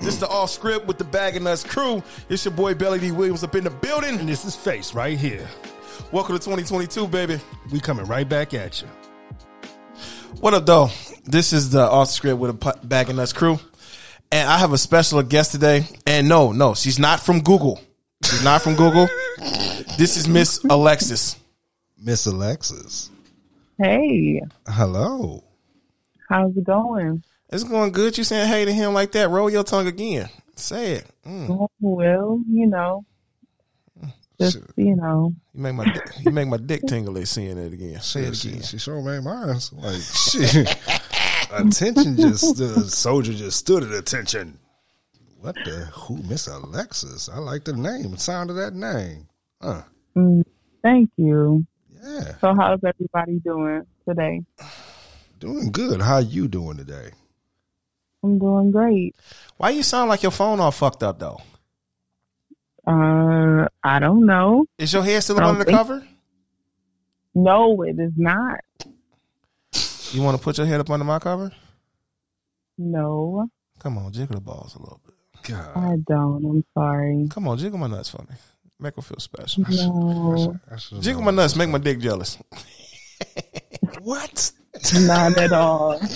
This is the off script with the Bag and Nuts crew. It's your boy Belly D Williams up in the building. And this is Face right here. Welcome to 2022, baby. We coming right back at you. What up, though? This is the off script with the Bag and Nuts crew. And I have a special guest today. And no, no, she's not from Google. She's not from Google. This is Miss Alexis. Miss Alexis. Hey, Hello. how's it going? It's going good. You saying hey to him like that? Roll your tongue again. Say it. Mm. Oh, Well, you know, just you know, You make my dick, you make my dick tingle at seeing it again. Say She, it she, again. she sure made mine. Like shit. attention just the soldier just stood at attention. What the who Miss Alexis? I like the name. The sound of that name. Huh. mm, thank you. Yeah. So, how's everybody doing today? Doing good. How you doing today? I'm doing great. Why you sound like your phone all fucked up though? Uh, I don't know. Is your hair still under the cover? No, it is not. You want to put your head up under my cover? No, Come on, jiggle the balls a little bit. God. I don't. I'm sorry. Come on, jiggle my nuts for me. Make her feel special. No, I Jiggle my nuts, make my dick jealous. What? not at all.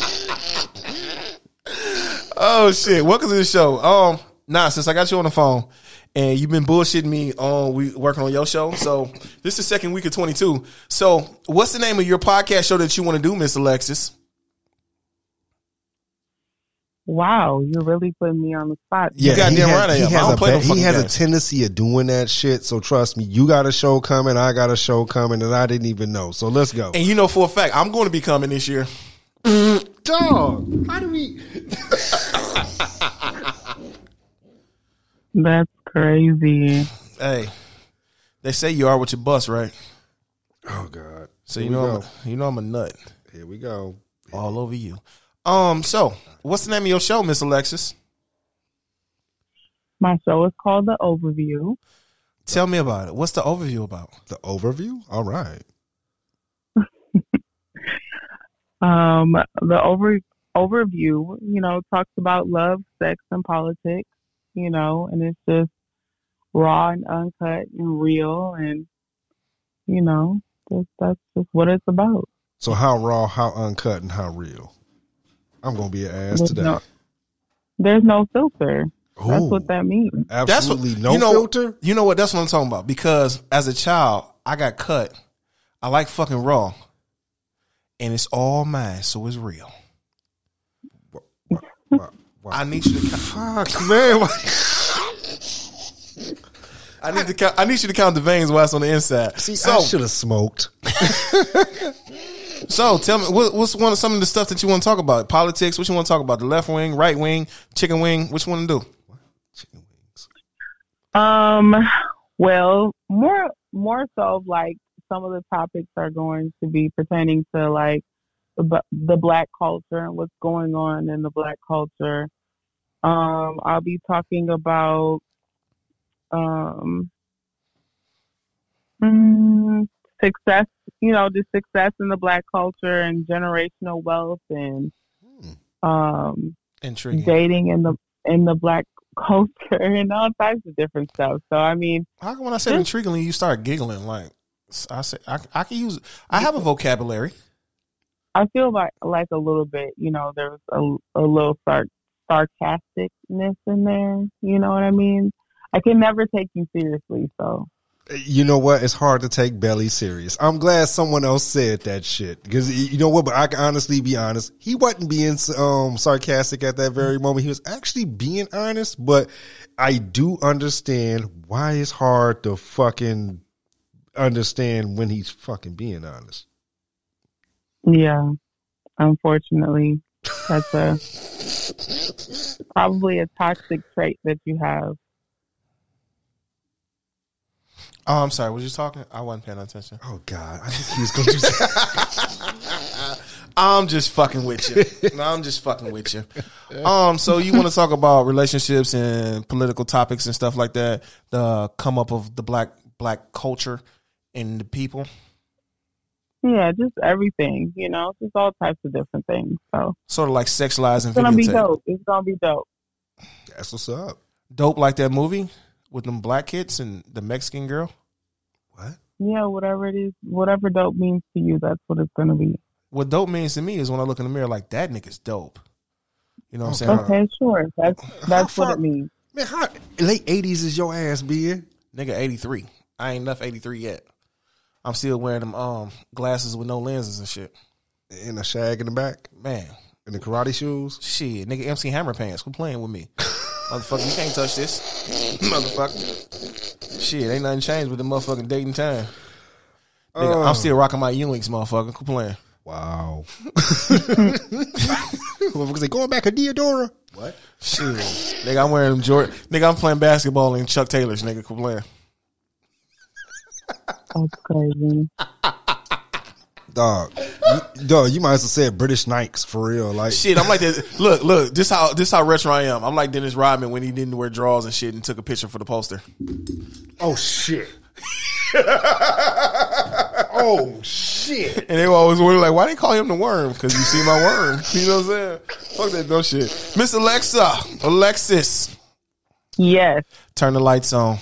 Oh shit! Welcome to the show. Um, nah, since I got you on the phone and you've been bullshitting me on we working on your show, so this is the second week of twenty two. So, what's the name of your podcast show that you want to do, Miss Alexis? Wow, you're really putting me on the spot. Yeah, goddamn he has, right I he am. I has, don't a, play no he has a tendency of doing that shit. So trust me, you got a show coming. I got a show coming, and I didn't even know. So let's go. And you know for a fact I'm going to be coming this year. Dog, how do we? That's crazy. Hey, they say you are with your bust, right? Oh God. So Here you know, I'm a, you know I'm a nut Here we go. all over you. Um, so what's the name of your show, Miss Alexis? My show is called The Overview. Tell me about it. What's the overview about? The overview. All right. Um, the over overview, you know, talks about love, sex, and politics. You know, and it's just raw and uncut and real, and you know, just, that's just what it's about. So how raw, how uncut, and how real? I'm gonna be an ass There's today. no, there's no filter. That's what that means. That's what absolutely no you know, filter. You know what? That's what I'm talking about. Because as a child, I got cut. I like fucking raw, and it's all mine, so it's real. Wow, wow. I need you to. Count, Fuck, man. I need to. Count, I need you to count the veins while it's on the inside. See, I should have smoked. so tell me, what, what's one of some of the stuff that you want to talk about? Politics. What you want to talk about? The left wing, right wing, chicken wing. Which one to do? Chicken wings. Um, well, more more so like some of the topics are going to be pertaining to like the the black culture and what's going on in the black culture. Um, I'll be talking about um mm, success, you know, the success in the black culture and generational wealth and um Intriguing. dating in the in the black culture and all types of different stuff. So I mean, How come when I said intriguingly, you start giggling? Like I say I, I can use. I have a vocabulary. I feel like like a little bit, you know, there's a a little sar- sarcasticness in there. You know what I mean? I can never take you seriously, so You know what? It's hard to take Belly serious. I'm glad someone else said that shit because you know what? But I can honestly be honest. He wasn't being um, sarcastic at that very moment. He was actually being honest. But I do understand why it's hard to fucking understand when he's fucking being honest. yeah. Unfortunately, that's a probably a toxic trait that you have. Oh, I'm sorry. Was you talking? I wasn't paying attention. Oh God, I think he was going to do that. I'm just fucking with you. No, I'm just fucking with you. Um, so you want to talk about relationships and political topics and stuff like that? The come up of the black black culture and the people. Yeah, just everything, you know, just all types of different things. So Sort of like sexualizing it's gonna videotape. be dope. It's gonna be dope. That's what's up. Dope like that movie with them black kids and the Mexican girl. What? Yeah, whatever it is, whatever dope means to you, that's what it's gonna be. What dope means to me is when I look in the mirror, like that nigga's dope. You know what I'm saying? Okay, sure. That's that's what it means. Man, how late eighties is your ass being? Nigga, 83. I ain't enough 83 yet. I'm still wearing them um glasses with no lenses and shit. In a shag in the back, Man, in the karate shoes. shit, nigga, MC Hammer pants. Quit playing with me, motherfucker. You can't touch this, motherfucker. Shit, ain't nothing changed with the motherfucking date and time. Nigga, Oh. I'm still rocking my Ewings, motherfucker. Quit playing. Wow. Motherfuckers they going back to Diadora. What? Shit, nigga, I'm wearing them Jordan. Nigga, I'm playing basketball in Chuck Taylors. Nigga, quit playing. That's crazy. Dog, you, dog, you might as well say British Knights for real. Like, Shit, I'm like this. Look, look. This how this how retro I am. I'm like Dennis Rodman when he didn't wear drawers and shit and took a picture for the poster. oh shit. oh shit. And they were always wondering like, why they call him the worm? Because you see my worm. You know what I'm saying? Fuck that dumb shit. Miss Alexa, Alexis, Yes. turn the lights on.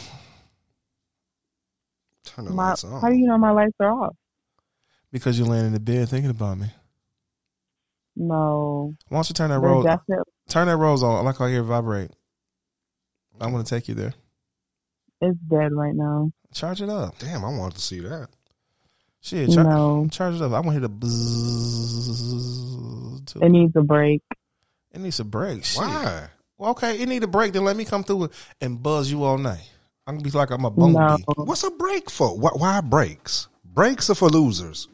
Turn the My, lights on. how do you know my lights are off? Because you're laying in the bed thinking about me. No. Why don't you turn that They're rose? definitely Turn that rose on. I like how I hear it vibrate. I'm gonna take you there. it's dead right now. Charge it up. Damn, I wanted to see that. Shit, char- No. charge it up. I want to hear the buzz. too. It needs a break. It needs a break. Shit. Why? Well, okay, it need a break. Then let me come through and buzz you all night. I'm gonna be like I'm a bumblebee. No. What's a break for? Why, why breaks? Breaks are for losers.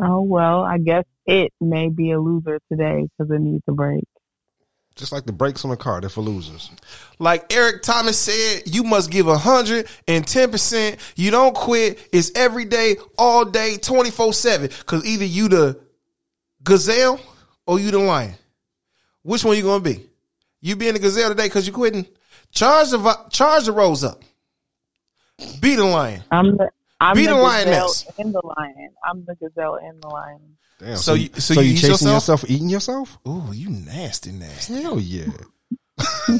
Oh well, I guess it may be a loser today because it needs a break. Just like the brakes on a car, they're for losers. Like Eric Thomas said, you must give hundred and ten percent. You don't quit. It's every day, all day, twenty four seven. Cause either you the gazelle or you the lion. Which one you gonna be? You being the gazelle today because you quitting? Charge the charge the rose up. Be the lion. I'm the I'm Be the, the gazelle lioness. and the lion. I'm the gazelle and the lion. Damn. So you- so you eat chasing yourself? yourself, eating yourself? Ooh, you nasty, nasty. Hell yeah.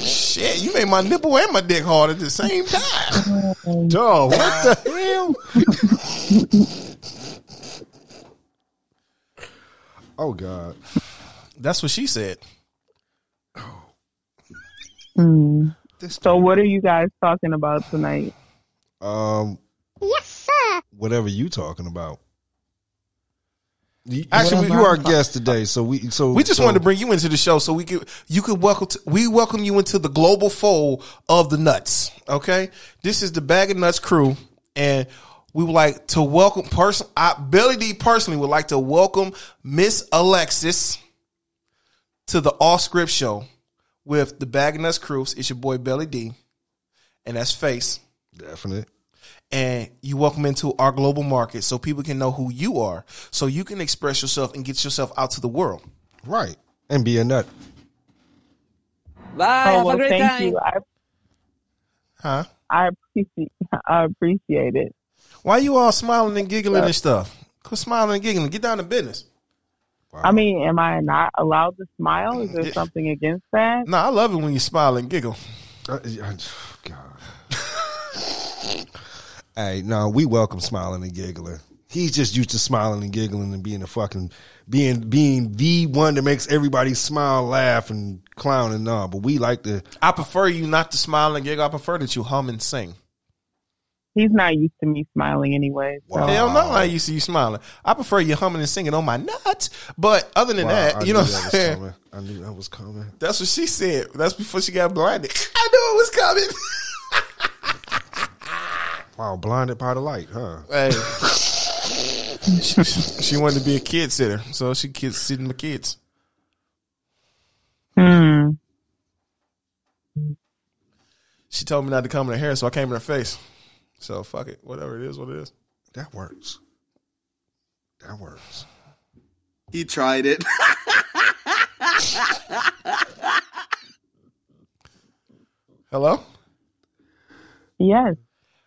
Shit, you made my nipple and my dick hard at the same time. Dog, what the hell? oh God. That's what she said. This So what are you guys talking about tonight? um Yes, sir. whatever you talking about. You, Actually, you are our guest today, so we so We just so- wanted to bring you into the show so we could you could welcome to, we welcome you into the global fold of the nuts. Okay, this is the Bag of Nuts crew, and we would like to welcome person. I, Belly D personally would like to welcome Miss Alexis to the All Script Show with the Bag of Nuts crew. It's your boy Belly D, and that's Face. Definitely. and you welcome into our global market so people can know who you are so you can express yourself and get yourself out to the world Right. And be a nut. Bye. oh have well, a great thank time. you. I huh I appreciate I appreciate it. why you all smiling and giggling and stuff quit smiling and giggling get down to business I mean, am I not allowed to smile? Is there something against that? no i love it when you smile and giggle Uh, God. hey, no, we welcome smiling and giggling. He's just used to smiling and giggling and being a fucking being being the one that makes everybody smile, laugh, and clown and all. But we like to. i prefer you not to smile and giggle i prefer that you hum and sing He's not used to me smiling anyway. So. Wow. Hell no, I used to you smiling. I prefer you humming and singing on my nuts. But other than Wow, that, I you know that what I'm saying? coming. I knew that was coming. That's what she said. That's before she got blinded. I knew it was coming. Wow, blinded by the light, huh? Hey. she, she wanted to be a kid sitter, so she kids sitting my kids. Hmm. She told me not to come in her hair, so I came in her face. So fuck it, whatever it is, what it is. That works. That works. He tried it. Hello, Yes.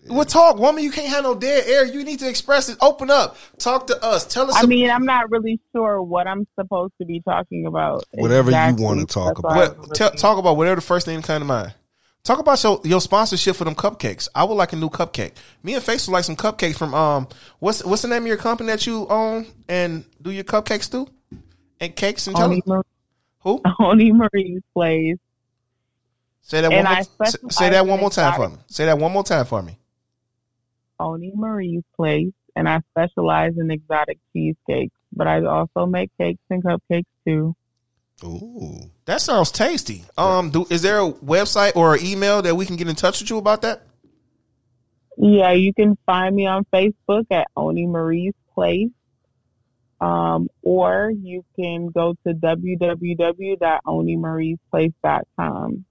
Well, talk, woman. You can't have no dead air. You need to express it. Open up. Talk to us. Tell us. I some- mean, I'm not really sure what I'm supposed to be talking about. Whatever you wanna talk That's about. I what, was talk about whatever the first thing that come to mind. Talk about your, your sponsorship for them cupcakes. I would like a new cupcake. Me and Face would like some cupcakes from um what's what's the name of your company that you own and do your cupcakes through? And cakes and tell Mar- who? Oni Marie's place. Say that one And more, I s- say that one more time for me. Say that one more time for me. Oni Marie's place, and I specialize in exotic cheesecakes. But I also make cakes and cupcakes too. Ooh. That sounds tasty. Um, do is there a website or an email that we can get in touch with you about that? Yeah, you can find me on Facebook at Oni Marie's Place. Um, or you can go to www.onimariesplace.com.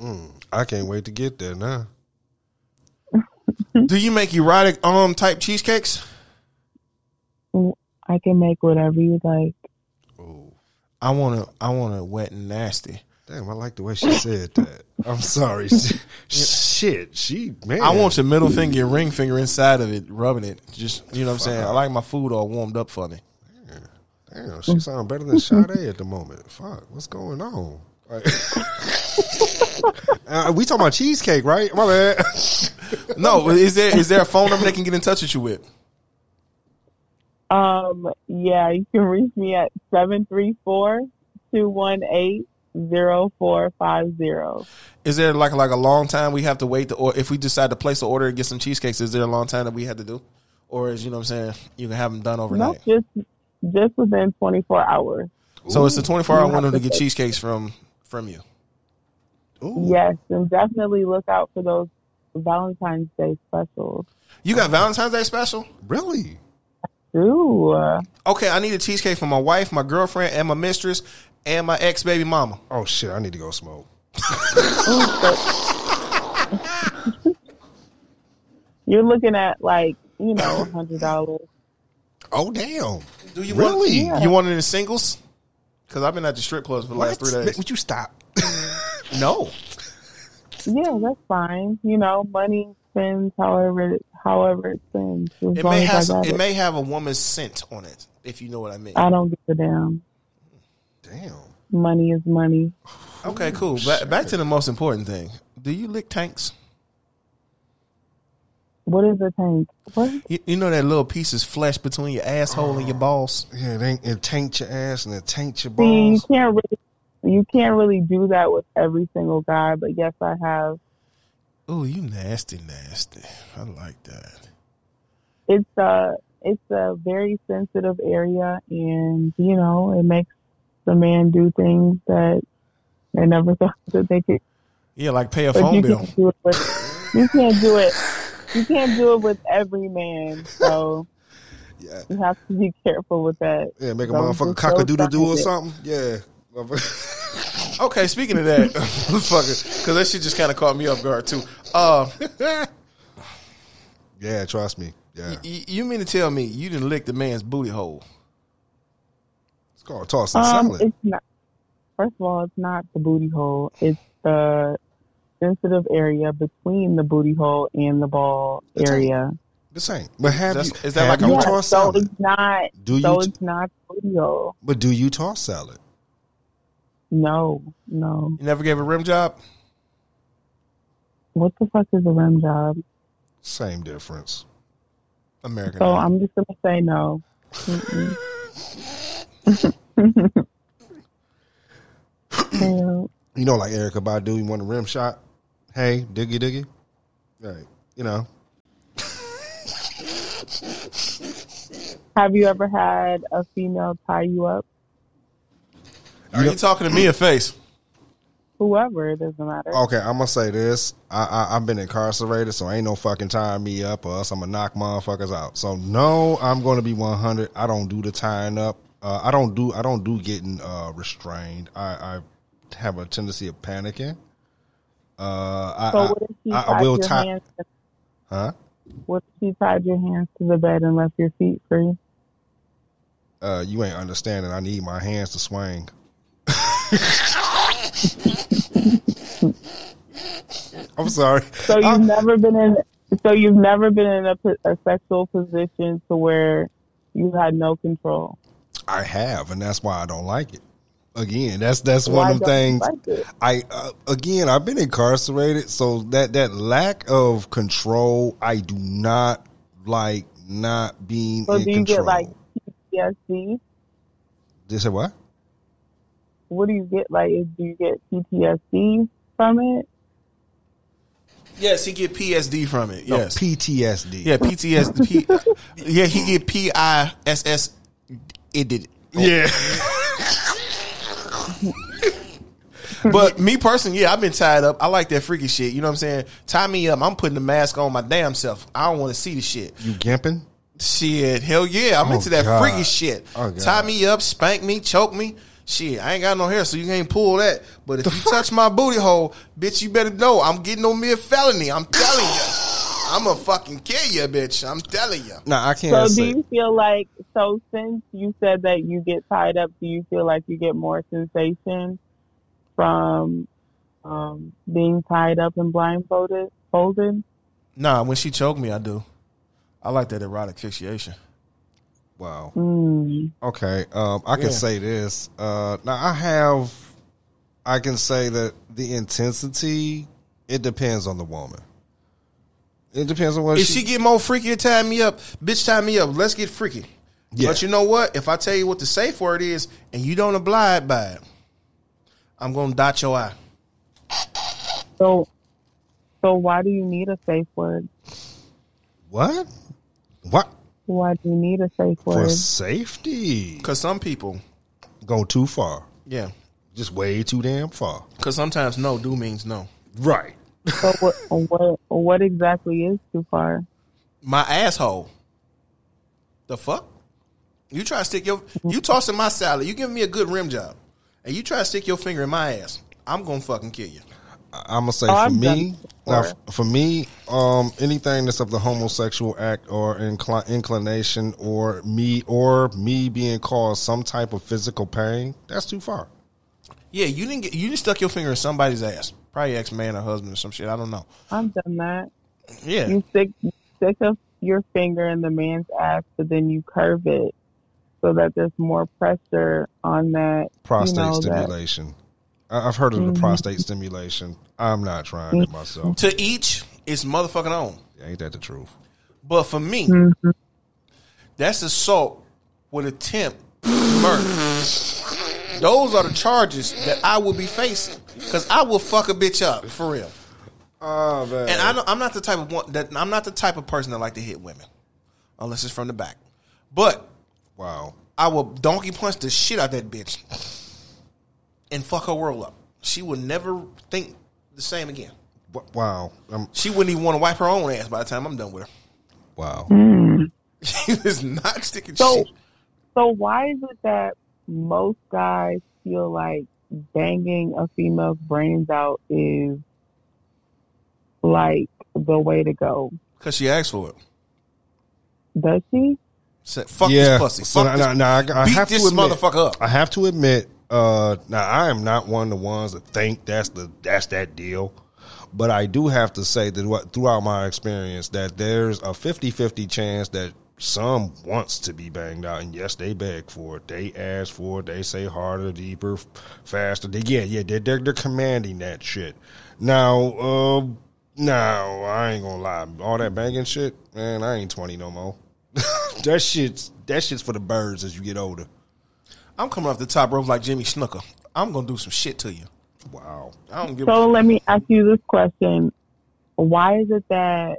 Mm, I can't wait to get there now. do you make erotic um type cheesecakes? I can make whatever you like. I want to. I want to wet and nasty. damn! I like the way she said that. I'm sorry. Shit, she man. I want your middle finger, and ring finger inside of it, rubbing it. Just you know what I'm saying. I like my food all warmed up for me. Damn, she sound better than Sade at the moment. Fuck, what's going on? Like- uh, we talking about cheesecake, right? My bad. No, is there is there a phone number they can get in touch with you with? Um, yeah, you can reach me at 734-218-0450. Is there like like a long time we have to wait to, or if we decide to place an order and get some cheesecakes? Is there a long time that we have to do, or is you know what I'm saying you can have them done No, overnight? just just within 24 hours. So it's a 24 hour You window to to get pay. cheesecakes from from you. Ooh. Yes, and definitely look out for those Valentine's Day specials. You got Valentine's Day special? Really? Ooh, uh, Okay, I need a cheesecake for my wife, my girlfriend, and my mistress, and my ex baby mama. Oh shit! I need to go smoke. you're looking at like you know hundred dollars. Oh damn! Do you Really? want you want it in singles? Because I've been at the strip clubs for the last three days. Would you stop? No, Yeah, that's fine. You know, money spends however it, however it spends. As it may have some, it it. may have a woman's scent on it, if you know what I mean. I don't give a damn. Damn. Money is money. Okay, cool. Back, back to the most important thing. Do you lick tanks? What is a tank? What? You, you know that little piece is flesh between your asshole and your oh. balls. Yeah, it ain't it taint your ass and it taint your balls. See, you balls. can't really, you can't really do that with every single guy. But yes, I have. Oh, you nasty, nasty. I like that. It's a, it's a very sensitive area, and you know, it makes the man do things that they never thought that they could. Yeah, like pay a But phone you bill. can't do it. With, you can't do it. You can't do it with every man. So Yeah, you have to be careful with that. yeah, make a Don't motherfucker cock a doodle doo or something. Yeah. Okay, speaking of that, because that shit just kind of caught me off guard too. Uh, yeah, trust me. Yeah, y- you mean to tell me you didn't lick the man's booty hole? it's called toss and Um, salad. it's not. First of all, it's not the booty hole. It's the sensitive area between the booty hole and the ball It's a- area. The same. But have That's- you is that have like a you Yeah, toss so salad? it's not. Do you so t- it's not the booty hole. But do you toss salad? No, no. You never gave a rim job? What the fuck is a rim job? Same difference. American. So Idol. I'm just gonna say no. You know, like Erykah Badu, you want a rim shot? Hey, diggy diggy. Right. You know. Have you ever had a female tie you up? Are you talking to me or face? Whoever, it doesn't matter. Okay, I'm gonna say this. I, I I've been incarcerated, so ain't no fucking tying me up, or else I'm gonna knock motherfuckers out. So no, I'm gonna be 100. I don't do the tying up. Uh, I don't do I don't do getting uh, restrained. I, I have a tendency of panicking. Uh, I, so I- what if she I- I tied will your tie- hands? To, huh? what if she tied your hands to the bed and left your feet free? Uh, you ain't understanding. I need my hands to swing. I'm sorry. So you've I- never been in. So you've never been in a, a sexual position to where you had no control. I have, and that's why I don't like it. Again, that's that's Why one of the things. like? I uh, again, I've been incarcerated, so that that lack of control, I do not like not being So in do you control. get like PTSD? They said what? What do you get? Like, do you get PTSD from it? Yes, he get PSD from it. No, Yes. PTSD. yeah, PTSD. P, yeah, he get P I S S. It did. yeah. Oh. But me personally, yeah, I've been tied up. I like that freaky shit. You know what I'm saying? Tie me up. I'm putting the mask on my damn self. I don't want to see the shit. you gimping? Shit, hell yeah, I'm Oh, into that God. freaky shit. Oh, God. Tie me up, spank me, choke me. Shit, I ain't got no hair, so you can't pull that. But if you touch my booty hole, bitch, you better know I'm getting on me a felony. I'm telling you, I'm gonna fucking kill you, bitch. I'm telling you. No, I can't So do you feel like so since you said that you get tied up, do you feel like you get more sensation from um, being tied up and blindfolded? Folded? Nah, when she choked me, I do. I like that erotic asphyxiation. Wow. Mm. Okay. Um, I can Yeah. say this. Uh, now I have. I can say that the intensity. It depends on the woman. It depends on what If she, she get more freaky, tie me up, bitch, tie me up. Let's get freaky. Yeah. But you know what? If I tell you what the safe word is and you don't abide by it, I'm gonna dot your eye. So, so why do you need a safe word? what? What Why do you need a safe word? for safety? Cause some people, Go too far. yeah. Just way too damn far. Cause sometimes no do means no. Right. So what, what, what exactly is too far? My asshole. The fuck? You try to stick your you tossing my salad. You giving me a good rim job, and you try to stick your finger in my ass. I'm gonna fucking kill you. I'm gonna say Oh, for I've me, now, for me, um, anything that's of the homosexual act or incli- inclination, or me, or me being caused some type of physical pain, that's too far. Yeah, you didn't get you just stuck your finger in somebody's ass. Probably ex man or husband or some shit. I don't know. I've done that. Yeah. You stick you stick a, your finger in the man's ass, but then you curve it so that there's more pressure on that Prostate you know, stimulation. I- I've heard of the prostate stimulation. I'm not trying it myself. to each is motherfucking own. Ain't that the truth? But for me, Mm-hmm. that's assault with attempt murder. Those are the charges that I will be facing because I will fuck a bitch up for real. Oh man. And I don't, I'm not the type of one that I'm not the type of person that like to hit women unless it's from the back. But wow. I will donkey punch the shit out of that bitch and fuck her world up. She will never think the same again. W- Wow. Um, She wouldn't even want to wipe her own ass by the time I'm done with her. wow. She is not sticking So, shit. so why is it that most guys feel like banging a female's brains out is like the way to go? Because she asked for it. Does she? Said, fuck yeah. this pussy. So Fuck now, this. now, I, I beat have this to admit, motherfucker up. I have to admit, uh, now I am not one of the ones that think that's the that's that deal. But I do have to say that throughout my experience that there's a 50-50 chance that some wants to be banged out and yes they beg for it. They ask for it, they say harder, deeper, faster. They, yeah, yeah, they're, they're they're commanding that shit. Now, um now I ain't gonna lie. All that banging shit, man, I ain't 20 no more. that shit's that shit's for the birds as you get older. I'm coming off the top rope like Jimmy Snuka. I'm gonna do some shit to you. Wow. I don't give a So let me ask you this question: Why is it that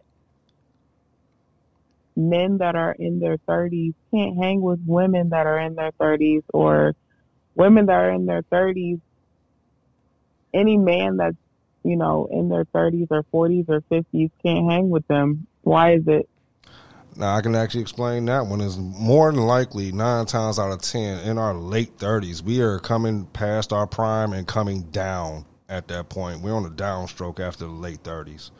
men that are in their thirties can't hang with women that are in their thirties, or women that are in their thirties? Any man that's you know in their thirties or forties or fifties can't hang with them. Why is it? Now I can actually explain that one is more than likely nine times out of ten in our late thirties we are coming past our prime and coming down at that point. We're on a downstroke after the late thirties.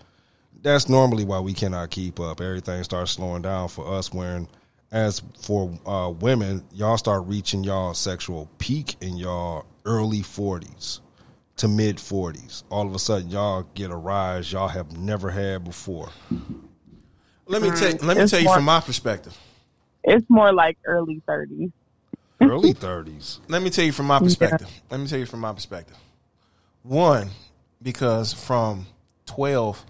That's normally why we cannot keep up. Everything starts slowing down for us. When as for uh, women, y'all start reaching y'all sexual peak in y'all early forties to mid 40s. All of a sudden, y'all get a rise y'all have never had before. Let me tell mm, let me It's tell you more- from my perspective. It's more like early 30s. Early 30s. Let me tell you from my perspective. Let me tell you from my perspective. One, because from 12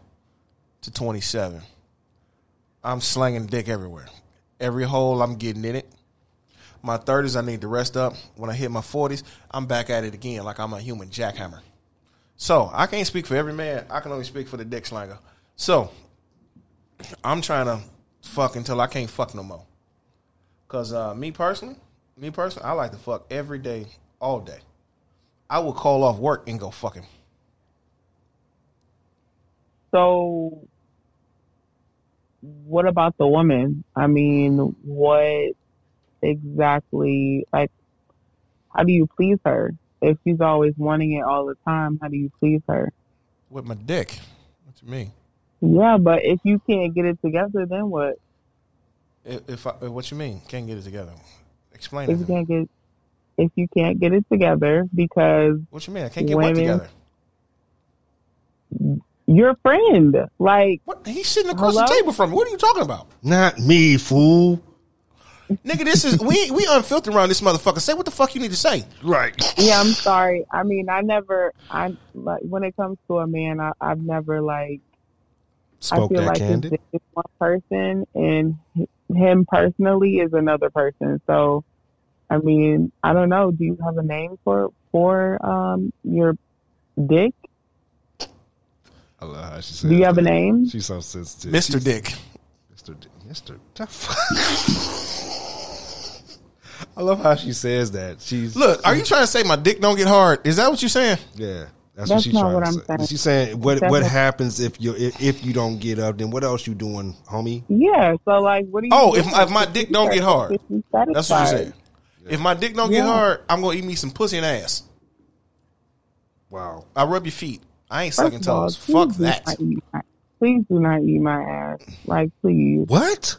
to 27, I'm slanging dick everywhere. Every hole, I'm getting in it. My 30s, I need to rest up. When I hit my 40s, I'm back at it again like I'm a human jackhammer. So I can't speak for every man. I can only speak for the dick slanger. So I'm trying to fuck until I can't fuck no more. Cause uh, me personally, me personally, I like to fuck every day, all day. I will call off work and go fucking. So, what about the woman? I mean, what exactly, like, how do you please her? If she's always wanting it all the time, how do you please her? with my dick. What you mean? Yeah, but if you can't get it together, then what? If, if I, what you mean? Can't get it together? Explain it. If you To can't get, if you can't get it together because What you mean? I can't get what women- together? your friend, like, What? He's sitting across the table from me. What are you talking about, Not me, fool. nigga? This is we we unfiltered around this motherfucker. Say what the fuck you need to say. Right. yeah, I'm sorry. I mean, I never, I like when it comes to a man, I, I've never like. Spoke I feel that like candid. it's just one person, and him personally is another person. So, I mean, I don't know. Do you have a name for for um your dick? I love how she says Do you have a name? She's so sensitive. Mr. She's- Dick. Mr. D- Mr. the? I love how she says that. She's Look, are you trying to say my dick don't get hard? Is that what you're saying? Yeah, that's, what she's not trying what to I'm say. saying. She's saying what That's what happens if you if, if you don't get up? Then what else you doing, homie? Yeah. So, like, what do you? Oh, if- if my dick don't get hard. That's what you're saying. If my dick don't get hard, I'm gonna eat me some pussy and ass. Wow. I rub your feet. I ain't First sucking toes. Fuck that. my- Please do not eat my ass. Like, please. What?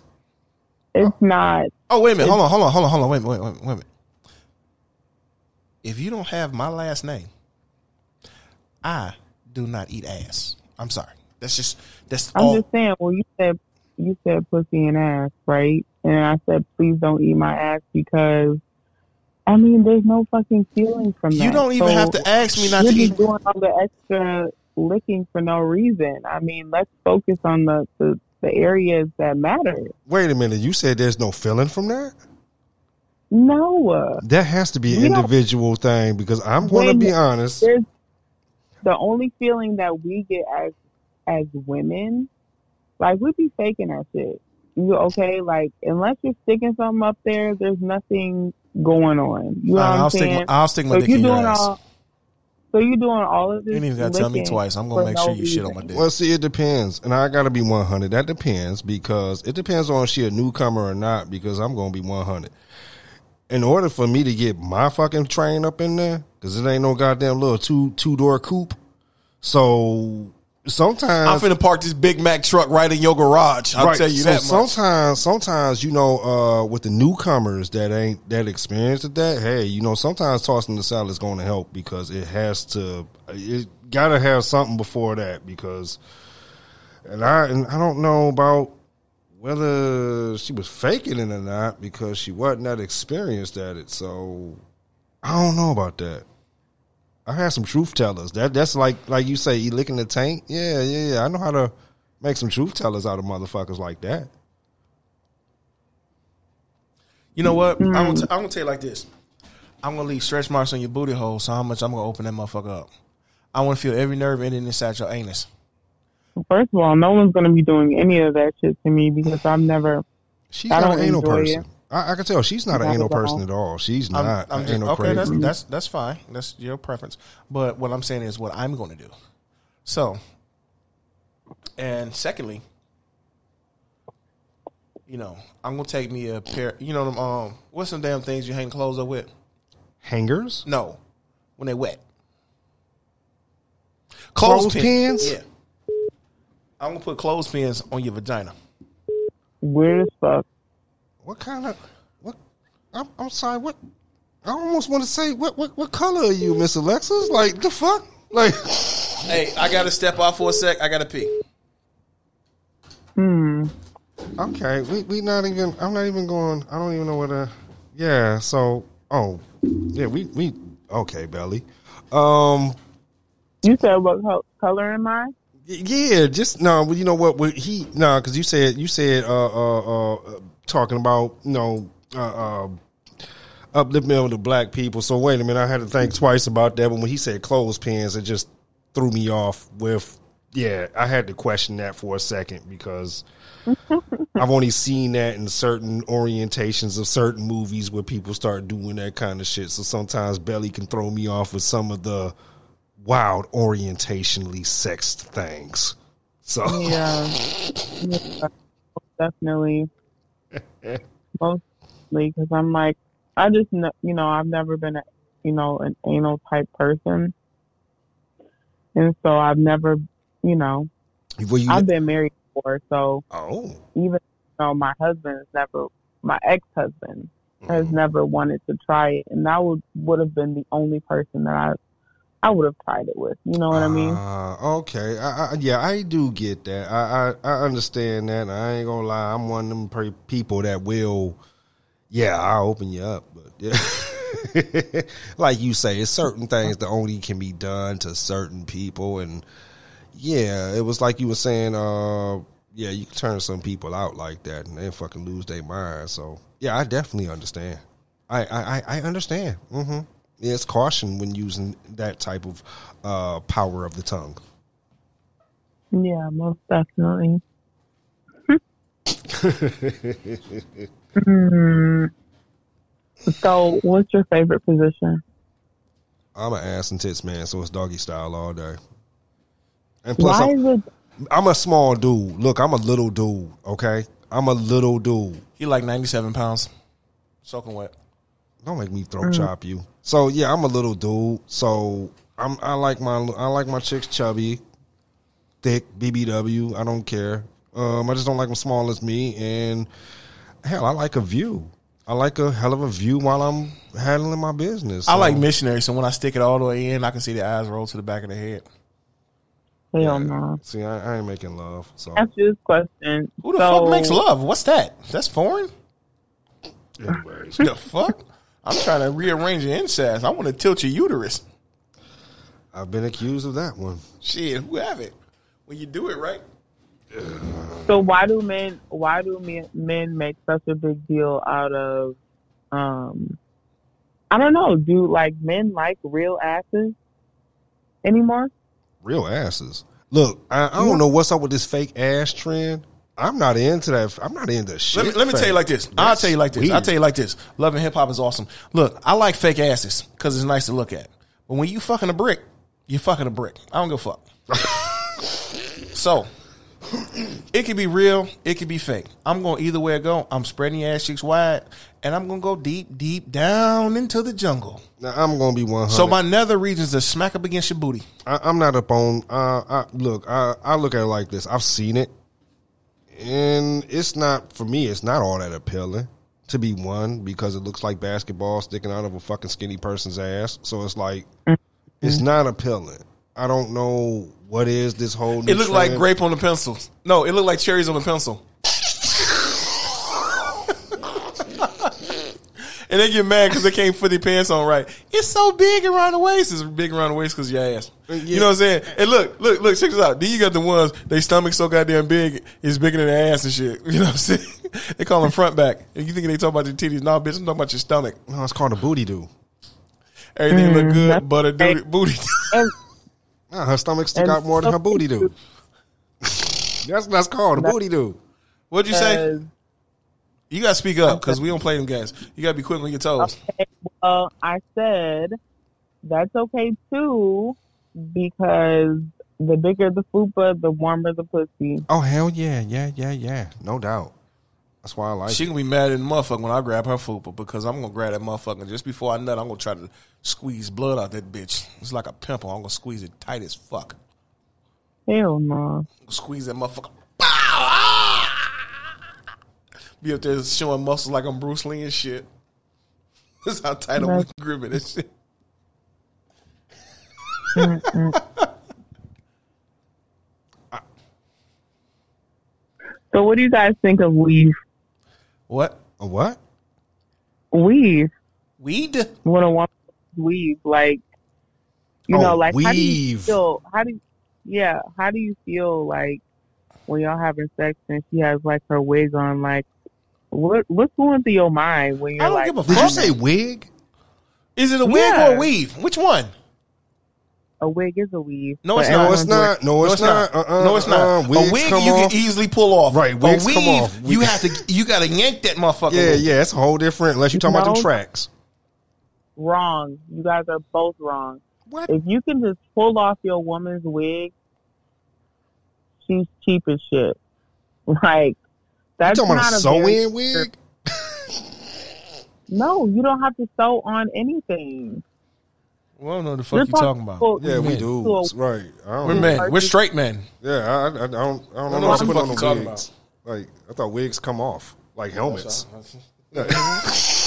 It's not. Oh wait a minute. Hold on. Hold on. Hold on. Hold on. Wait a minute. Wait, wait, wait a minute. If you don't have my last name, I do not eat ass. I'm sorry. That's just that's I'm all. just saying. Well, you said you said pussy and ass, right? And I said, please don't eat my ass because, I mean, there's no fucking feeling from that. you don't even So have to ask me not to just eat. doing all the extra licking for no reason. I mean, let's focus on the the, the areas that matter. Wait a minute. You said there's no feeling from that? No, uh, That has to be an individual thing because I'm going to be honest. there's the only feeling that we get as as women, like we be faking that shit. You okay? Like unless you're sticking something up there, there's nothing going on. You know Fine, what I'm I'll stick saying? my I'll stick my so dick you're in your doing ass. all. So you're doing all of this. you ain't even gotta tell me twice. I'm gonna make no sure you shit on my dick. Well, see, it depends, and I got to be 100. That depends because it depends on if she a newcomer or not. Because I'm going to be 100. In order for me to get my fucking train up in there, because it ain't no goddamn little two two door coupe. So sometimes I'm finna park this Big Mac truck right in your garage. I'll Right, tell you so that much. Sometimes, sometimes you know, uh, with the newcomers that ain't that experienced at that, hey, you know, sometimes tossing the salad is going to help because it has to, it got to have something before that because, and I and I don't know about whether she was faking it or not because she wasn't that experienced at it. So I don't know about that. I had some truth tellers. That that's like like you say, you licking the tank. Yeah, yeah, yeah. I know how to make some truth tellers out of motherfuckers like that. You know what? Mm. I'm, gonna t- I'm gonna tell you like this. I'm gonna leave stretch marks on your booty hole. So how much I'm gonna open that motherfucker up? I want to feel every nerve in and inside your anus. First of all, no one's gonna be doing any of that shit to me because I've never. She's I not don't an anal person. it. I, I can tell she's not an anal all. person at all. She's I'm, not I'm an just, anal okay. That's, crazy. that's that's fine. That's your preference. But what I'm saying is what I'm going to do. So, and secondly, you know, I'm gonna take me a pair. You know them. Um, what's some damn things you hang clothes up with? Hangers. No, when they wet. Clothespins? Yeah. I'm gonna put clothespins on your vagina. Weird as fuck. What kind of what? I'm, I'm sorry. What? I almost want to say what what what color are you, Miss Alexis? Like the fuck? Like, Hey, I gotta step off for a sec. I gotta pee. Hmm. okay, we we not even. I'm not even going. I don't even know what. Uh, yeah. So, oh, yeah. We we okay, Belly. Um, You said what color am I? Yeah. Just no. well, you know what? what he no, because you said you said uh uh uh talking about you know uh. uh upliftment of the black people. So wait a minute, I had to think twice about that. But when he said clothespins, it just threw me off. With yeah, I had to question that for a second because I've only seen that in certain orientations of certain movies where people start doing that kind of shit. So sometimes Belly can throw me off with some of the wild orientationally sexed things. So Yeah. yeah definitely. Mostly because I'm like, I just, you know, I've never been, a, you know, an anal type person. And so I've never, you know, Were you, I've been married before. So oh, even though my husband's never, my ex husband has Mm-hmm. never wanted to try it. And that would, would have been the only person that I, I would have tried it with. You know what I mean? Uh, okay, I, I, yeah, I do get that. I, I, I understand that. I ain't gonna lie, I'm one of them pre- people that will, yeah, I'll open you up, but yeah. like you say, it's certain things that only can be done to certain people, and yeah, it was like you were saying, uh, yeah, you can turn some people out like that, and they fucking lose their mind. So yeah, I definitely understand. I, I, I- understand. hmm Yeah, it's caution when using that type of uh, power of the tongue. Yeah, most definitely. Hmm. So, what's your favorite position? I'm an ass and tits man, so it's doggy style all day. And plus, I'm, it? I'm a small dude. Look, I'm a little dude. Okay, I'm a little dude. He like ninety seven pounds, soaking wet. Don't make me throat chop you. So yeah, I'm a little dude. So I'm I like my I like my chicks chubby, thick, BBW. I don't care. Um, I just don't like them small as me. And hell, I like a view. I like a hell of a view while I'm handling my business. I So, like missionary, so when I stick it all the way in, I can see the eyes roll to the back of the head. Hell no. See, I, I ain't making love. So Ask you this question. Who the so, fuck makes love? What's that? That's foreign. anyways, the fuck? I'm trying to rearrange your incest. I want to tilt your uterus. I've been accused of that one. Shit, who have it? When you do it right. So why do men? Why do men, men make such a big deal out of? Um, I don't know. Do like men like real asses anymore? Real asses. Look, I, I don't know what's up with this fake ass trend. I'm not into that. I'm not into shit. Let me, let me tell you like this. I'll tell you like this. I'll tell you like this. Love and hip hop is awesome. Look, I like fake asses because it's nice to look at. But when you fucking a brick, you fucking a brick. I don't give a fuck. so it could be real, it could be fake. I'm going either way it go. I'm spreading your ass cheeks wide, and I'm gonna go deep, deep down into the jungle. Now, I'm gonna be 100. So my nether regions are smack up against your booty. I, I'm not up on. Uh, I, look, I, I look at it like this. I've seen it, and it's not for me. It's not all that appealing. To be one, because it looks like basketball sticking out of a fucking skinny person's ass. So it's like, mm-hmm. it's not appealing. I don't know what is this whole. New It looked like grape on the pencil. No, it looked like cherries on the pencil. And they get mad because they can't put their pants on right. It's so big around the waist. It's big around the waist because your ass. Uh, you know what I'm saying? And look, look, look, check this out. Then you got the ones, their stomach so goddamn big, it's bigger than their ass and shit. You know what I'm saying? they call them front back. And you think they talk about your titties. No, bitch, I'm talking about your stomach. No, it's called a booty do. Everything look good, but a booty. booty. And Nah, her stomach stick out more than her booty do. that's what that's called a booty do. What'd you say? You gotta speak up because we don't play them games. You gotta be quick on your toes. okay, well, I said that's okay too because the bigger the fupa, the warmer the pussy. Oh hell yeah, yeah, yeah, yeah. No doubt. That's why I like She gonna be mad at the motherfucker when I grab her fupa because I'm gonna grab that motherfucker just before I nut. I'm gonna try to squeeze blood out that bitch. It's like a pimple. I'm gonna squeeze it tight as fuck. Hell no. Squeeze that motherfucker. Be up there showing muscles like I'm Bruce Lee and shit. That's how tight I'm That's- gripping this shit. So, what do you guys think of weave? What? A what? Weave. Weed? When a woman weave, like, you Oh, know, like, how do you feel? How do you, yeah, how do you feel like when y'all having sex and she has like her wig on? Like, what what's going through your mind when you're I don't like, give a Did you say wig? Is it a wig Yeah. or a weave? Which one? a wig is a weave? No, it's not. No, it's not. No, it's, not. Uh-uh, no, it's not. uh-uh. a wig you off. can easily pull off. Right, wigs a weave, come off. you have to you got to yank that motherfucker. Yeah, loose. yeah, it's a whole different. Unless you're talking about them tracks. wrong. You guys are both wrong. What? If you can just pull off your woman's wig, she's cheap as shit. Like You that's talking about not a a sew in wig? No, you don't have to sew on anything. We don't know the fuck You're you talking about. to- Yeah, we do. Right. I don't We're know. men. We're straight men. Yeah, I, I, I don't. I don't know know what what to put on the you talking wigs. Like I thought wigs come off like helmets.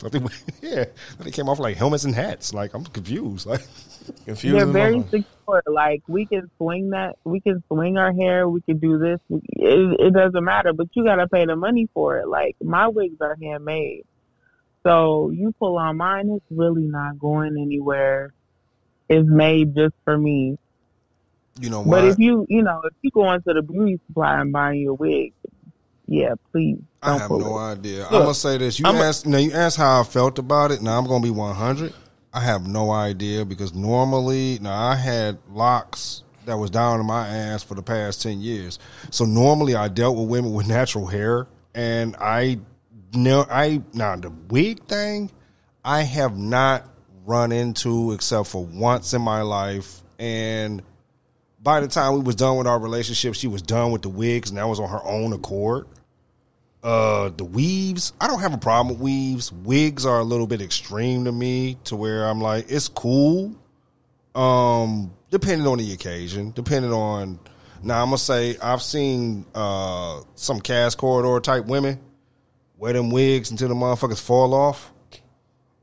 I think- yeah, they came off like helmets and hats. Like I'm confused. Like Confused. They're very secure. Like we can swing that, we can swing our hair, we can do this. It, it doesn't matter, but you gotta pay the money for it. Like my wigs are handmade, so you pull on mine, it's really not going anywhere. It's made just for me. you know But if you, you know, if you go into the beauty supply and buy you a wig, yeah, please don't I have no it. idea. I'm gonna say this. You I'm a- asked. now you asked how I felt about it. Now I'm gonna be 100. I have no idea because normally, now I had locks that was down to my ass for the past 10 years. So normally I dealt with women with natural hair, and I no, I now the wig thing, I have not run into except for once in my life, and by the time we was done with our relationship, she was done with the wigs, and that was on her own accord. Uh, the weaves, I don't have a problem with weaves. Wigs are a little bit extreme to me, to where I'm like, it's cool. Um, depending on the occasion, depending on. Now I'm gonna say I've seen uh some cast corridor type women wear them wigs until the motherfuckers fall off,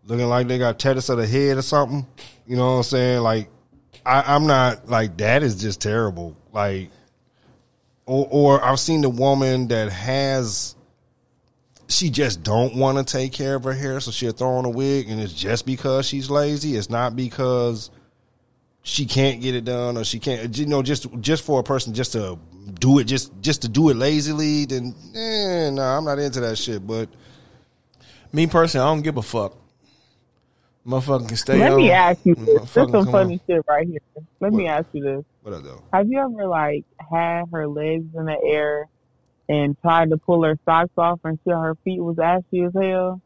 looking like they got tetanus of the head or something. You know what I'm saying? Like I, I'm not like that is just terrible. Like, or or I've seen the woman that has, she just don't want to take care of her hair, so she'll throw on a wig, and it's just because she's lazy. It's not because she can't get it done or she can't. You know, just just for a person just to do it, just just to do it lazily. Then, eh, no, I'm not into that shit. But Me personally, I don't give a fuck. Motherfucker can stay Let on. me ask you this. This some come funny shit right here. Let me ask you this. what up though? Have you ever like had her legs in the air and tried to pull her socks off and see her feet was ashy as hell?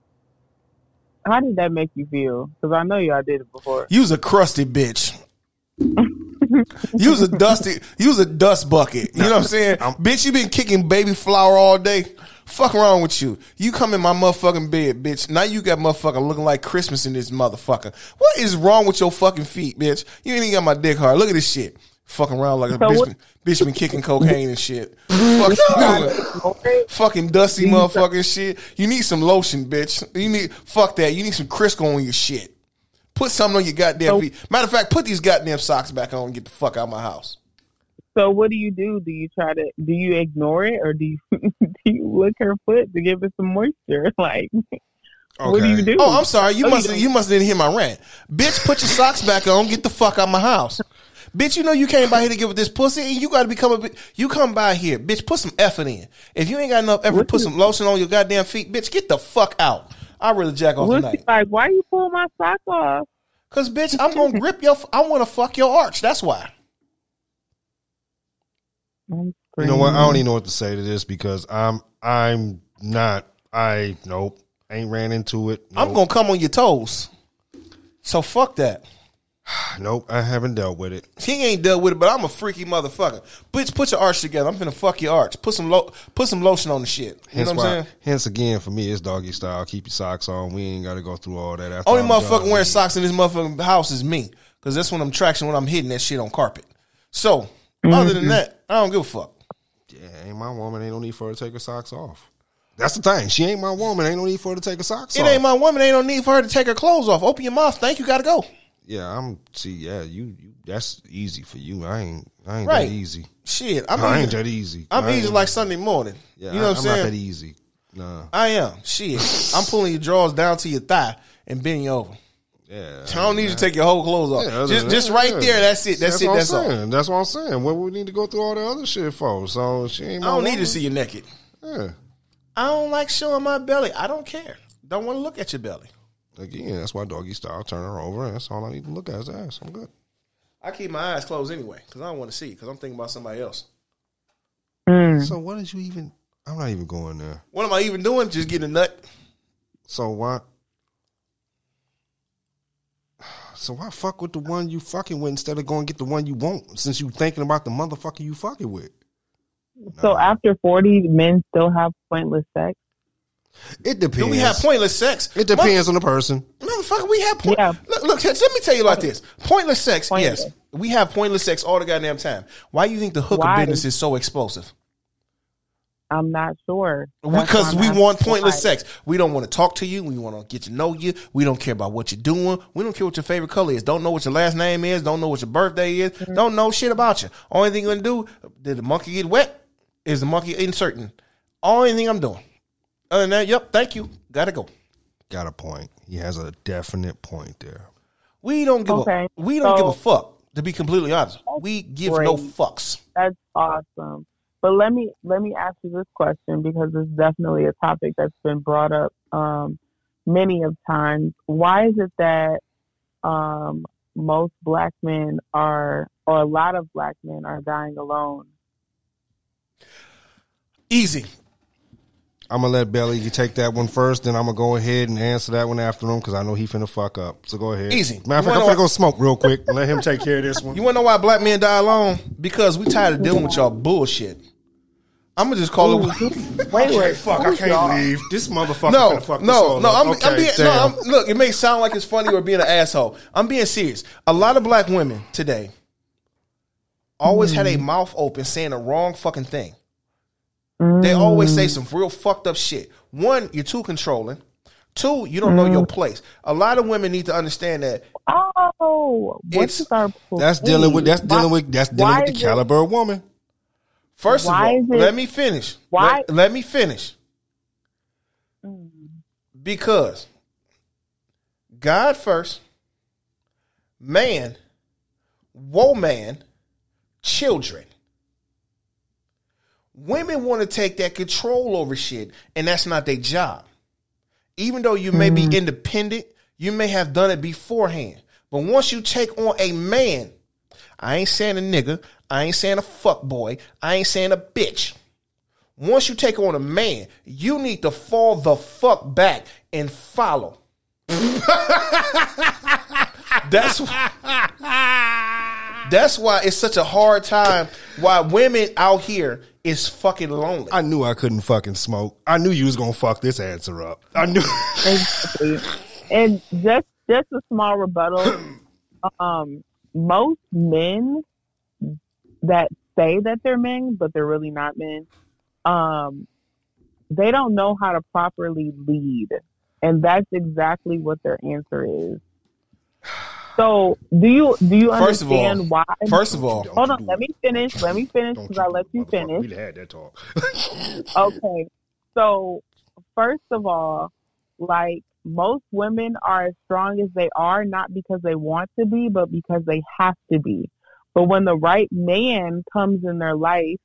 How did that make you feel? Because I know y'all did it before. You was a crusty bitch. you was a dusty. You was a dust bucket. You know what I'm saying? bitch, you been kicking baby flour all day. Fuck wrong with you? You come in my motherfucking bed, bitch. Now you got motherfucker looking like Christmas in this motherfucker. What is wrong with your fucking feet, bitch? You ain't even got my dick hard. Look at this shit. Fucking around like a So bitch, what- been, bitch been kicking cocaine and shit. Fuck you? Okay? Fucking dusty motherfucking shit. You need some lotion, bitch. You need fuck that. You need some Crisco on your shit. Put something on your goddamn So- feet. Matter of fact, put these goddamn socks back on and get the fuck out of my house. So what do you do? Do you try to? Do you ignore it or do you do you lick her foot to give it some moisture? Like, what do you do? Oh, I'm sorry. You Oh, you must don't- you must didn't hear my rant. Bitch, put your socks back on. Get the fuck out of my house. Bitch, you know you came by here to get with this pussy, and you got to become a. bi- You come by here, bitch. Put some effort in. If you ain't got enough effort, What put you- some lotion on your goddamn feet, bitch. Get the fuck out. I really jack off What's tonight. like? Why you pull my sock off? Cause bitch, I'm gonna grip your. I want to fuck your arch. That's why. You know what? I don't even know what to say to this because I'm I'm not I nope ain't ran into it. I'm gonna come on your toes. So fuck that. nope. I haven't dealt with it. He ain't dealt with it, but I'm a freaky motherfucker. Bitch, put your arch together. I'm finna fuck your arch. Put some lo- put some lotion on the shit. You Hence know what I'm why. saying? Hence again for me, it's doggy style. Keep your socks on. We ain't got to go through all that. After Only I'm motherfucker done. wearing socks in this motherfucking house is me. Cause that's when I'm traction when I'm hitting that shit on carpet. So other than mm-hmm. that, I don't give a fuck. Yeah, ain't my woman. Ain't no need for her to take her socks off. That's the thing. She ain't my woman. Ain't no need for her to take her socks It off. ain't my woman. Ain't no need for her to take her clothes off. Open your mouth. Thank you. Gotta go. Yeah, I'm. See, yeah, you, you. That's easy for you. I ain't. I ain't Right. that easy. Shit, I'm I ain't that easy. I'm easy like Sunday morning. Yeah, you know I, what I'm I'm saying? not that easy. Nah. I am. Shit, I'm pulling your drawers down to your thigh and bending you over. Yeah. I don't need you to take your whole clothes off. Yeah, just just right yeah. there. That's it. That's, it. what That's I'm all. saying. That's what I'm saying. What we need to go through all the other shit for? So she ain't. I don't need to see you naked. Yeah. I don't like showing my belly. I don't care. Don't want to look at your belly. Again, that's why doggy style. Turn her over, and that's all I need to look at is ass. I'm good. I keep my eyes closed anyway because I don't want to see because I'm thinking about somebody else. Mm. So what did you even? I'm not even going there. What am I even doing? Just getting a nut. So why? So why fuck with the one you fucking with instead of going get the one you want? Since you thinking about the motherfucker you fucking with. So after 40, men still have pointless sex? It depends. Do we have pointless sex? It depends on the person. Motherfucker, we have point. Yeah. Look, look, let me tell you like this: pointless sex. Pointless. Yes, we have pointless sex all the goddamn time. Why do you think the hooker Why? business is so explosive? I'm not sure. That's Because we want pointless why. sex. We don't want to talk to you. We want to get to know you. We don't care about what you're doing. We don't care what your favorite color is. Don't know what your last name is. Don't know what your birthday is. Mm-hmm. Don't know shit about you. Only thing you're gonna do, did the monkey get wet? Is the monkey inserting? Only thing I'm doing. Other than that, yep, thank you. Gotta go. Got a point. He has a definite point there. We don't give Okay, a we don't so- give a fuck. To be completely honest, we give no fucks. That's awesome. But let me let me ask you this question because it's definitely a topic that's been brought up um, many of times. Why is it that um, most black men are, or a lot of black men are dying alone? Easy. I'm gonna let Belly you take that one first, then I'm gonna go ahead and answer that one after him because I know he finna fuck up. So go ahead. Easy. Matter of fact, I'm wanna finna go smoke real quick. Let him take care of this one. You wanna know why black men die alone? Because we tired of dealing with y'all bullshit. I'm gonna just call it. Wait, wait, Fuck, I who's y'all? can't leave. This motherfucker No, finna fuck this no, no. I'm, okay, I'm being no. I'm, look, it may sound like it's funny or being an asshole. I'm being serious. A lot of black women today always had a Hmm. mouth open saying the wrong fucking thing. They always say mm. some real fucked up shit. One, you're too controlling. Two, you don't know your mm. place. A lot of women need to understand that. Oh, It's- what's our That's dealing with that's Why- dealing with that's dealing with the is it- caliber of woman. First of all, it- let me finish. Why- Let, let me finish. Mm. Because God first, man, woman, children. Women want to take that control over shit, and that's not their job. Even though you may be mm-hmm. independent, you may have done it beforehand. But once you take on a man, I ain't saying a nigga, I ain't saying a fuck boy, I ain't saying a bitch. Once you take on a man, you need to fall the fuck back and follow. that's that's why it's such a hard time. Why women out here is fucking lonely. I knew I couldn't fucking smoke. I knew you was gonna fuck this answer up. I knew. Exactly. and just just a small rebuttal. Um, most men that say that they're men, but they're really not men, um, they don't know how to properly lead, and that's exactly what their answer is. So, do you do you First of all, understand why? First of all, Hold on, let me finish. Let me finish because I let you finish. We had that talk. Okay. So, first of all, like most women are as strong as they are, not because they want to be, but because they have to be. But when the right man comes in their life,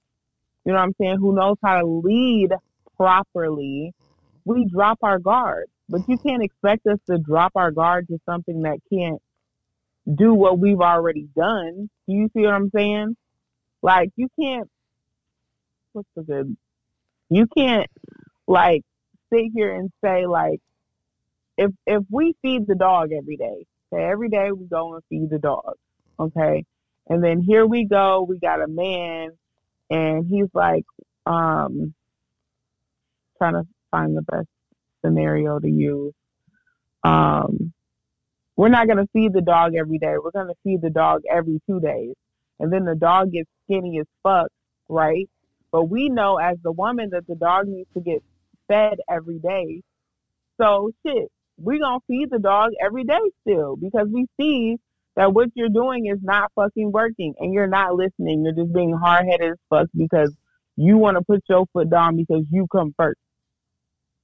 you know what I'm saying, who knows how to lead properly, we drop our guard. But you mm-hmm. can't expect us to drop our guard to something that can't do what we've already done. Do you see what I'm saying? Like, you can't, what's the good? You can't like sit here and say like if if we feed the dog every day, okay, every day we go and feed the dog, okay, and then here we go, we got a man, and he's like, um, trying to find the best scenario to use. Um, we're not gonna feed the dog every day. We're gonna feed the dog every two days, and then the dog gets skinny as fuck, right? But we know as the woman that the dog needs to get fed every day. So shit, we gonna feed the dog every day still because we see that what you're doing is not fucking working and you're not listening. You're just being hard headed as fuck because you want to put your foot down because you come first.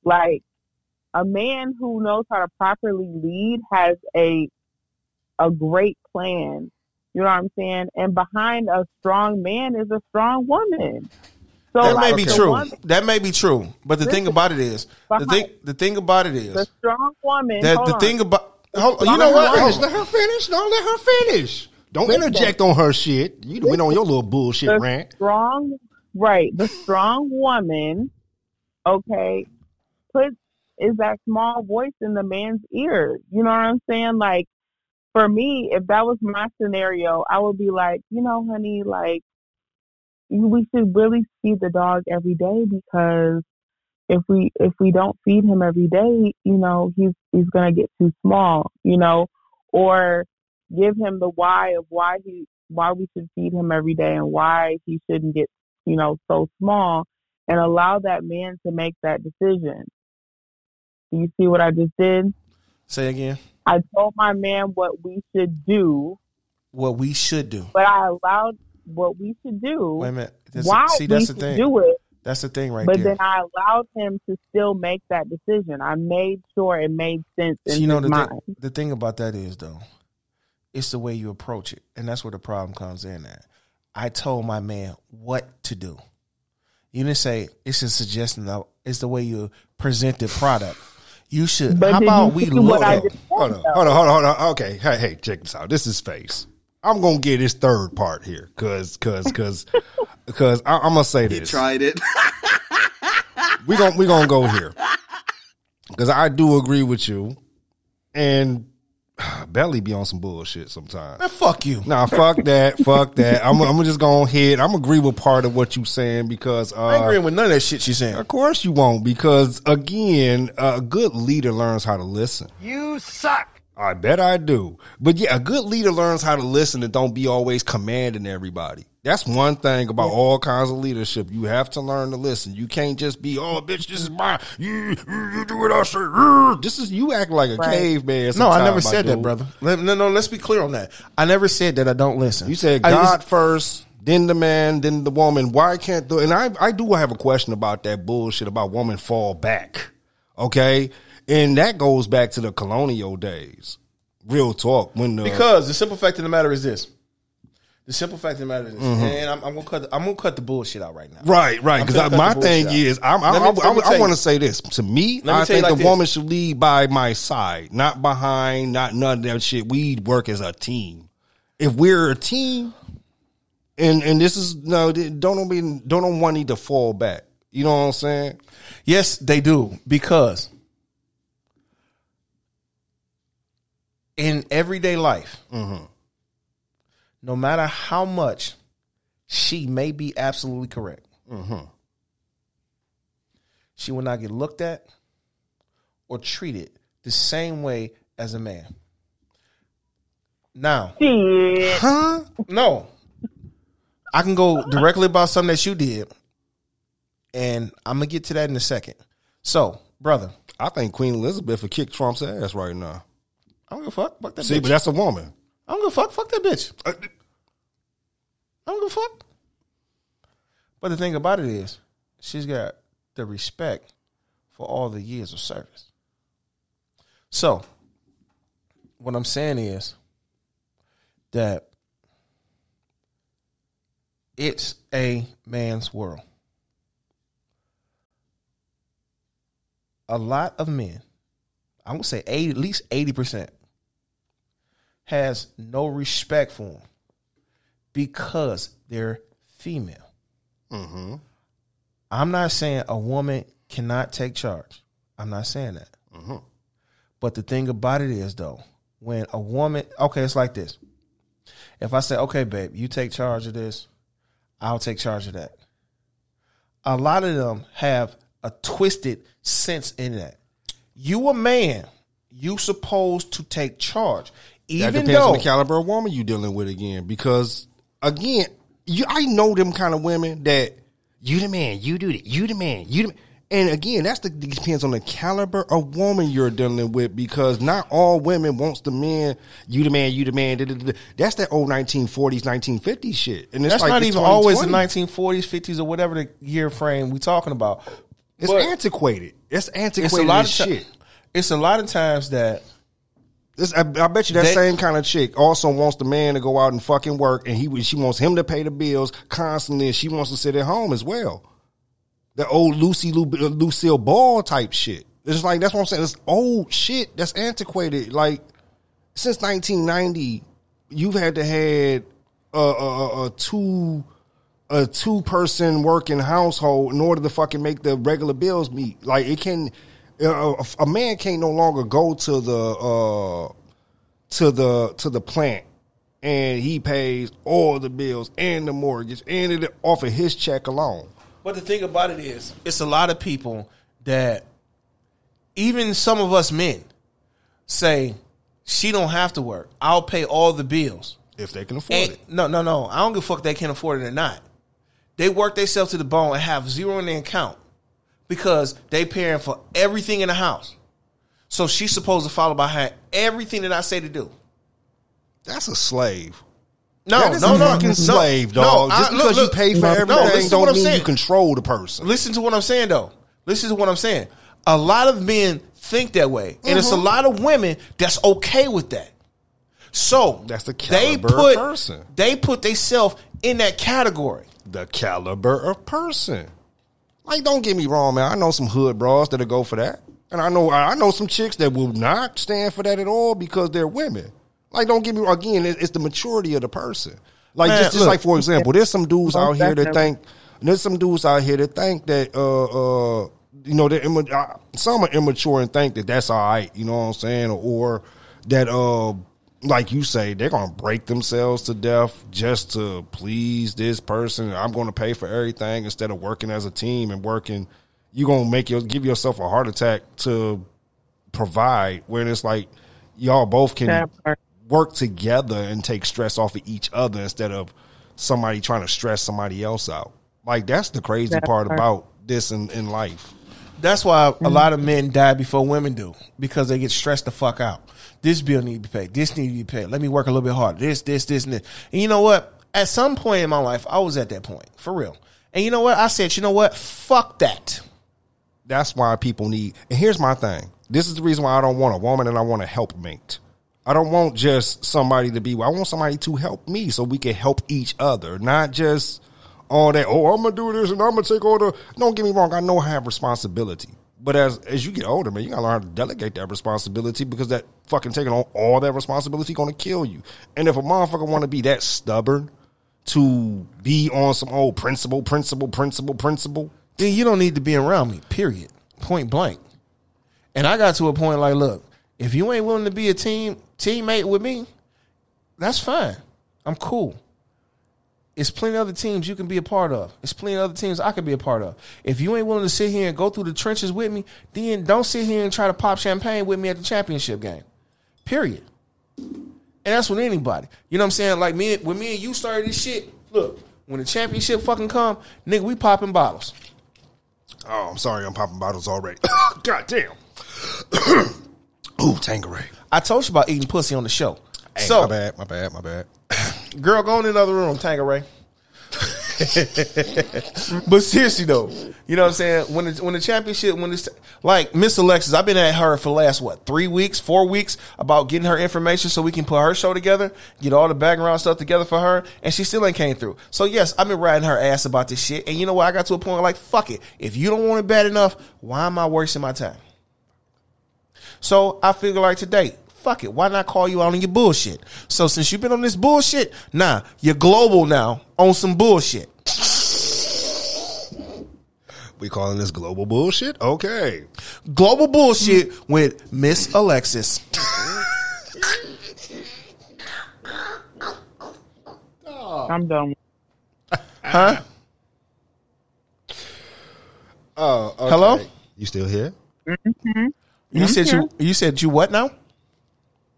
Like a man who knows how to properly lead has a a great plan. You know what I'm saying? And behind a strong man is a strong woman. So that like, may be true. woman- that may be true. But the thing about it is, the thing the thing about it is the strong woman. that the on. thing about hold, you know what? Finish. Hold Let on. her finish. No, let her finish. Don't Listen. interject on her shit. You went on your little bullshit the rant. strong right the strong woman okay puts is that small voice in the man's ear you know what i'm saying? Like for me if that was my scenario i would be like you know honey like we should really feed the dog every day because if we if we don't feed him every day you know he's he's to get too small you know? Or give him the why of why he why we should feed him every day and why he shouldn't get you know so small and allow that man to make that decision you see what i just did Say again. i told my man what we should do What we should do. but i allowed what we should do Wait a minute. That's- why see, we the thing. do it That's the thing right but there. then I allowed him to still make that decision. I made sure it made sense in you know his the mind. thing, the thing about that is though, it's the way you approach it, and that's where the problem comes in. At I told my man what to do. You didn't say it's a suggestion. It's the way you present the product. You should. But how about we see what look I at? Hold on, hold on, hold on, hold on. Okay, hey, hey, check this out. This is face. I'm gonna get his third part here, cause, cause, cause, cause I, I'm gonna say this. He this. tried it. we gonna we gonna go here because I do agree with you, and Belly be on some bullshit sometimes. Man, fuck you. Nah, fuck that, fuck that. I'm I'm just gonna hit. I'm agree with part of what you saying because I ain't uh, agreeing with none of that shit she's saying. of course you won't because again, a good leader learns how to listen. You suck. I bet I do. But yeah, a good leader learns how to listen and don't be always commanding everybody. That's one thing about all kinds of leadership. You have to learn to listen. You can't just be, oh, bitch, this is my, you, you, do what I say. This is, you act like a Right. caveman. No, I never said that, brother. No, no. Let's be clear on that. I never said that I don't listen. You said God just- first, then the man, then the woman. Why can't the, and I, I do have a question about that bullshit about woman fall back. Okay. And that goes back to the colonial days. Real talk. When the, Because the simple fact of the matter is this. The simple fact of the matter is Mm-hmm. and I'm, I'm gonna cut. The, I'm gonna cut the bullshit out right now. Right, right. Because my thing out. is, I'm, I, Let me- I, I, want to say this. To me, me I think like the this. woman should lead by my side, not behind, not none of that shit. We work as a team. If we're a team, and and this is no, don't don't one need to fall back. You know what I'm saying? Yes, they do because in everyday life, Mm-hmm. No matter how much she may be absolutely correct, Mm-hmm. she will not get looked at or treated the same way as a man. Now, Shit. Huh? no, I can go directly about something that you did, and I'm gonna get to that in a second. So, brother, I think Queen Elizabeth would kick Trump's ass right now. I don't give a fuck. Fuck that See, bitch. but that's a woman. I don't give a fuck. Fuck that bitch. Uh, I don't give a fuck. But the thing about it is, she's got the respect for all the years of service. So, what I'm saying is that it's a man's world. A lot of men, I'm gonna say 80, at least 80%, has no respect for them because they're female. Mm-hmm. I'm not saying a woman cannot take charge. I'm not saying that. Mm-hmm. But the thing about it is, though, when a woman, okay, it's like this. If I say, okay, babe, you take charge of this, I'll take charge of that. A lot of them have a twisted sense in that. You a man, you supposed to take charge. That Even depends though on the caliber of woman you dealing with again. Because again, you I know them kind of women that you the man, you do it, you the man, you the man. And again, that's the depends on the caliber of woman you're dealing with because not all women wants the man, you the man, you the man. da, da, da. That's that old 1940s, 1950s shit. And it's That's like not even always the 1940s, 50s, or whatever the year frame we talking about. It's But antiquated. It's antiquated it's a lot of shit. It's a lot of times that This, I, I bet you that They- same kind of chick also wants the man to go out and fucking work, and he she wants him to pay the bills constantly, and she wants to sit at home as well. The old Lucy Lu, uh, Lucille Ball type shit. It's like that's what I'm saying. It's old shit. That's antiquated. Like since 1990, you've had to had a, a, a, a two a two person working household in order to fucking make the regular bills meet. Like it can, a, a man can't no longer go to the uh to the to the plant and he pays all the bills and the mortgage and it off of his check alone. But the thing about it is, it's a lot of people that even some of us men say she don't have to work. I'll pay all the bills. If they can afford And, it. no, no, no. I don't give a fuck they can't afford it or not. They work themselves to the bone and have zero in their account because they paying for everything in the house. So she's supposed to follow behind everything that I say to do. That's a slave. No, that is no, a no, fucking no, slave, no, dog. I- Just look, because look, you pay for no, everything listen to what don't I'm mean saying. you control the person. Listen to what I'm saying though. Listen to what I'm saying. A lot of men think that way, and it's a Mm-hmm. lot of women that's okay with that. So That's the they caliber of put person. they put themselves in that category. the caliber of person. Like, don't get me wrong, man. I know some hood bras that'll go for that, and I know I know some chicks that will not stand for that at all because they're women. Like, don't get me wrong. Again, it's the maturity of the person. Like, Man, just, just look. like for example, there's some dudes out here that think there's some dudes out here that think that uh uh you know they're imma- uh, some are immature and think that that's all right. You know what I'm saying, or, or that uh like you say they're gonna break themselves to death just to please this person. I'm gonna pay for everything instead of working as a team and working. You're gonna make your give yourself a heart attack to provide when it's like y'all both can work together and take stress off of each other instead of somebody trying to stress somebody else out. Like that's the crazy That part part. about this in, in life. That's why a mm-hmm. lot of men die before women do because they get stressed the fuck out. This bill need to be paid. This need to be paid. Let me work a little bit harder. This, this, this, and this. And you know what? At some point in my life, I was at that point for real. And you know what? I said, you know what? Fuck that. That's why people need. And here's my thing. This is the reason why I don't want a woman and I want a helpmate. I don't want just somebody to be. I want somebody to help me so we can help each other, not just all that. Oh, I'm gonna do this and I'm gonna take all the. Don't get me wrong. I know I have responsibility, but as as you get older, man, you gotta learn how to delegate that responsibility because that fucking taking on all that responsibility gonna kill you. And if a motherfucker want to be that stubborn to be on some old principle, principle, principle, principle, then you don't need to be around me. Period. Point blank. And I got to a point like, look, if you ain't willing to be a team teammate with me, that's fine. I'm cool. It's plenty of other teams you can be a part of. It's plenty of other teams I can be a part of. If you ain't willing to sit here and go through the trenches with me, then don't sit here and try to pop champagne with me at the championship game. Period. And that's with anybody. You know what I'm saying? Like me, when me and you started this shit, look, when the championship fucking come, nigga, we popping bottles. Oh, I'm sorry, I'm popping bottles already. God damn. Ooh, Tangeray. I told you about eating pussy on the show. Hey, so, my bad, my bad, my bad. girl, go in another room, Tangeray. but seriously though, you know what I'm saying? When the when the championship, when it's like Miss Alexis, I've been at her for the last what three weeks, four weeks about getting her information so we can put her show together, get all the background stuff together for her, and she still ain't came through. So yes, I've been riding her ass about this shit, and you know what? I got to a point like fuck it. If you don't want it bad enough, why am I wasting my time? So I figure like today, fuck it. Why not call you out on your bullshit? So since you've been on this bullshit, nah, you're global now on some bullshit. We calling this global bullshit? Okay. Global bullshit with Miss Alexis. I'm done. Huh? Oh, okay. Hello? You still here? Mm-hmm. You said you you said you what now?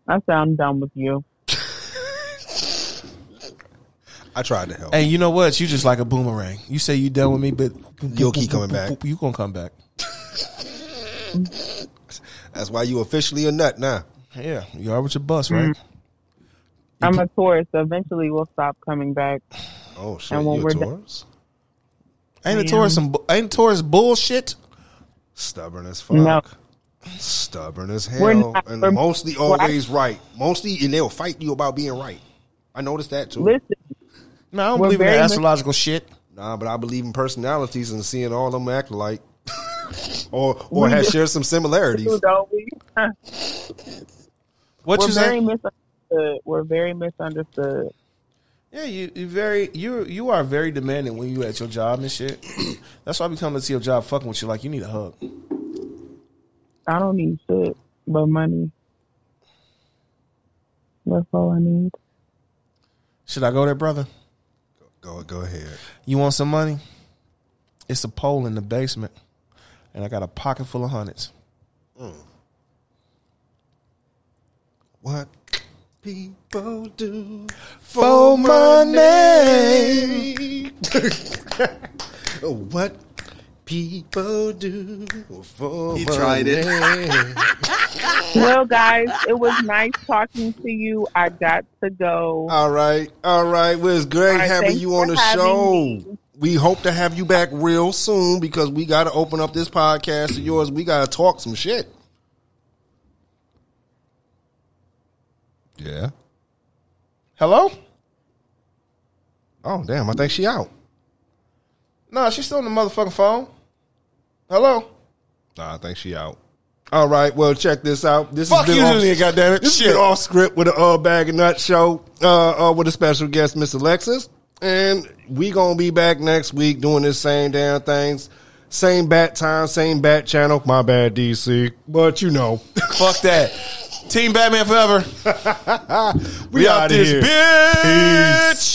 I said I'm done with you. I tried to help. Hey, you know what? You just like a boomerang. You say you done with me, but You'll keep coming back. You gonna come back? That's why you officially a nut now. Yeah, you are with your bus, right? Mm. I'm a Taurus. So eventually, we'll stop coming back. Oh shit, And when you a we're done- Taurus? Ain't a Yeah. Taurus some ain't Taurus bullshit? Stubborn as fuck. No. Stubborn as We're hell. not. and We're- mostly always right. Mostly, and they'll fight you about being right. I noticed that too. Listen, No, I don't believe in that very astrological shit. Nah, but I believe in personalities and seeing all of them act alike. or or We has shared some similarities. don't we? What We're you very say? misunderstood. We're very misunderstood. Yeah, you you very you you are very demanding when you at your job and shit. That's why I be coming to see your job fucking with you like you need a hug. I don't need shit but money. That's all I need. Should I go there, brother? Go go ahead. You want some money? It's a pole in the basement, and I got a pocket full of hundreds. Mm. What people do For money. what people do for He tried it. Well, guys, it was nice talking to you. I got to go. All right, all right. Well, it's great All right, having you on the show. me. We hope to have you back real soon because we got to open up this podcast of yours. We got to talk some shit. Yeah. Hello? Oh damn! I think she out. No, she's still on the motherfucking phone. Hello? Nah, I think she out. All right. Well, check this out. This Fuck has you, Julian, goddammit. This Shit. has been off script with a uh, bag of nut show uh, uh, with a special guest, Miss Alexis, and we gonna be back next week doing this same damn things, same bat time, same bat channel. My bad, DC, but you know, Fuck that. Team Batman forever. we, out this here. bitch.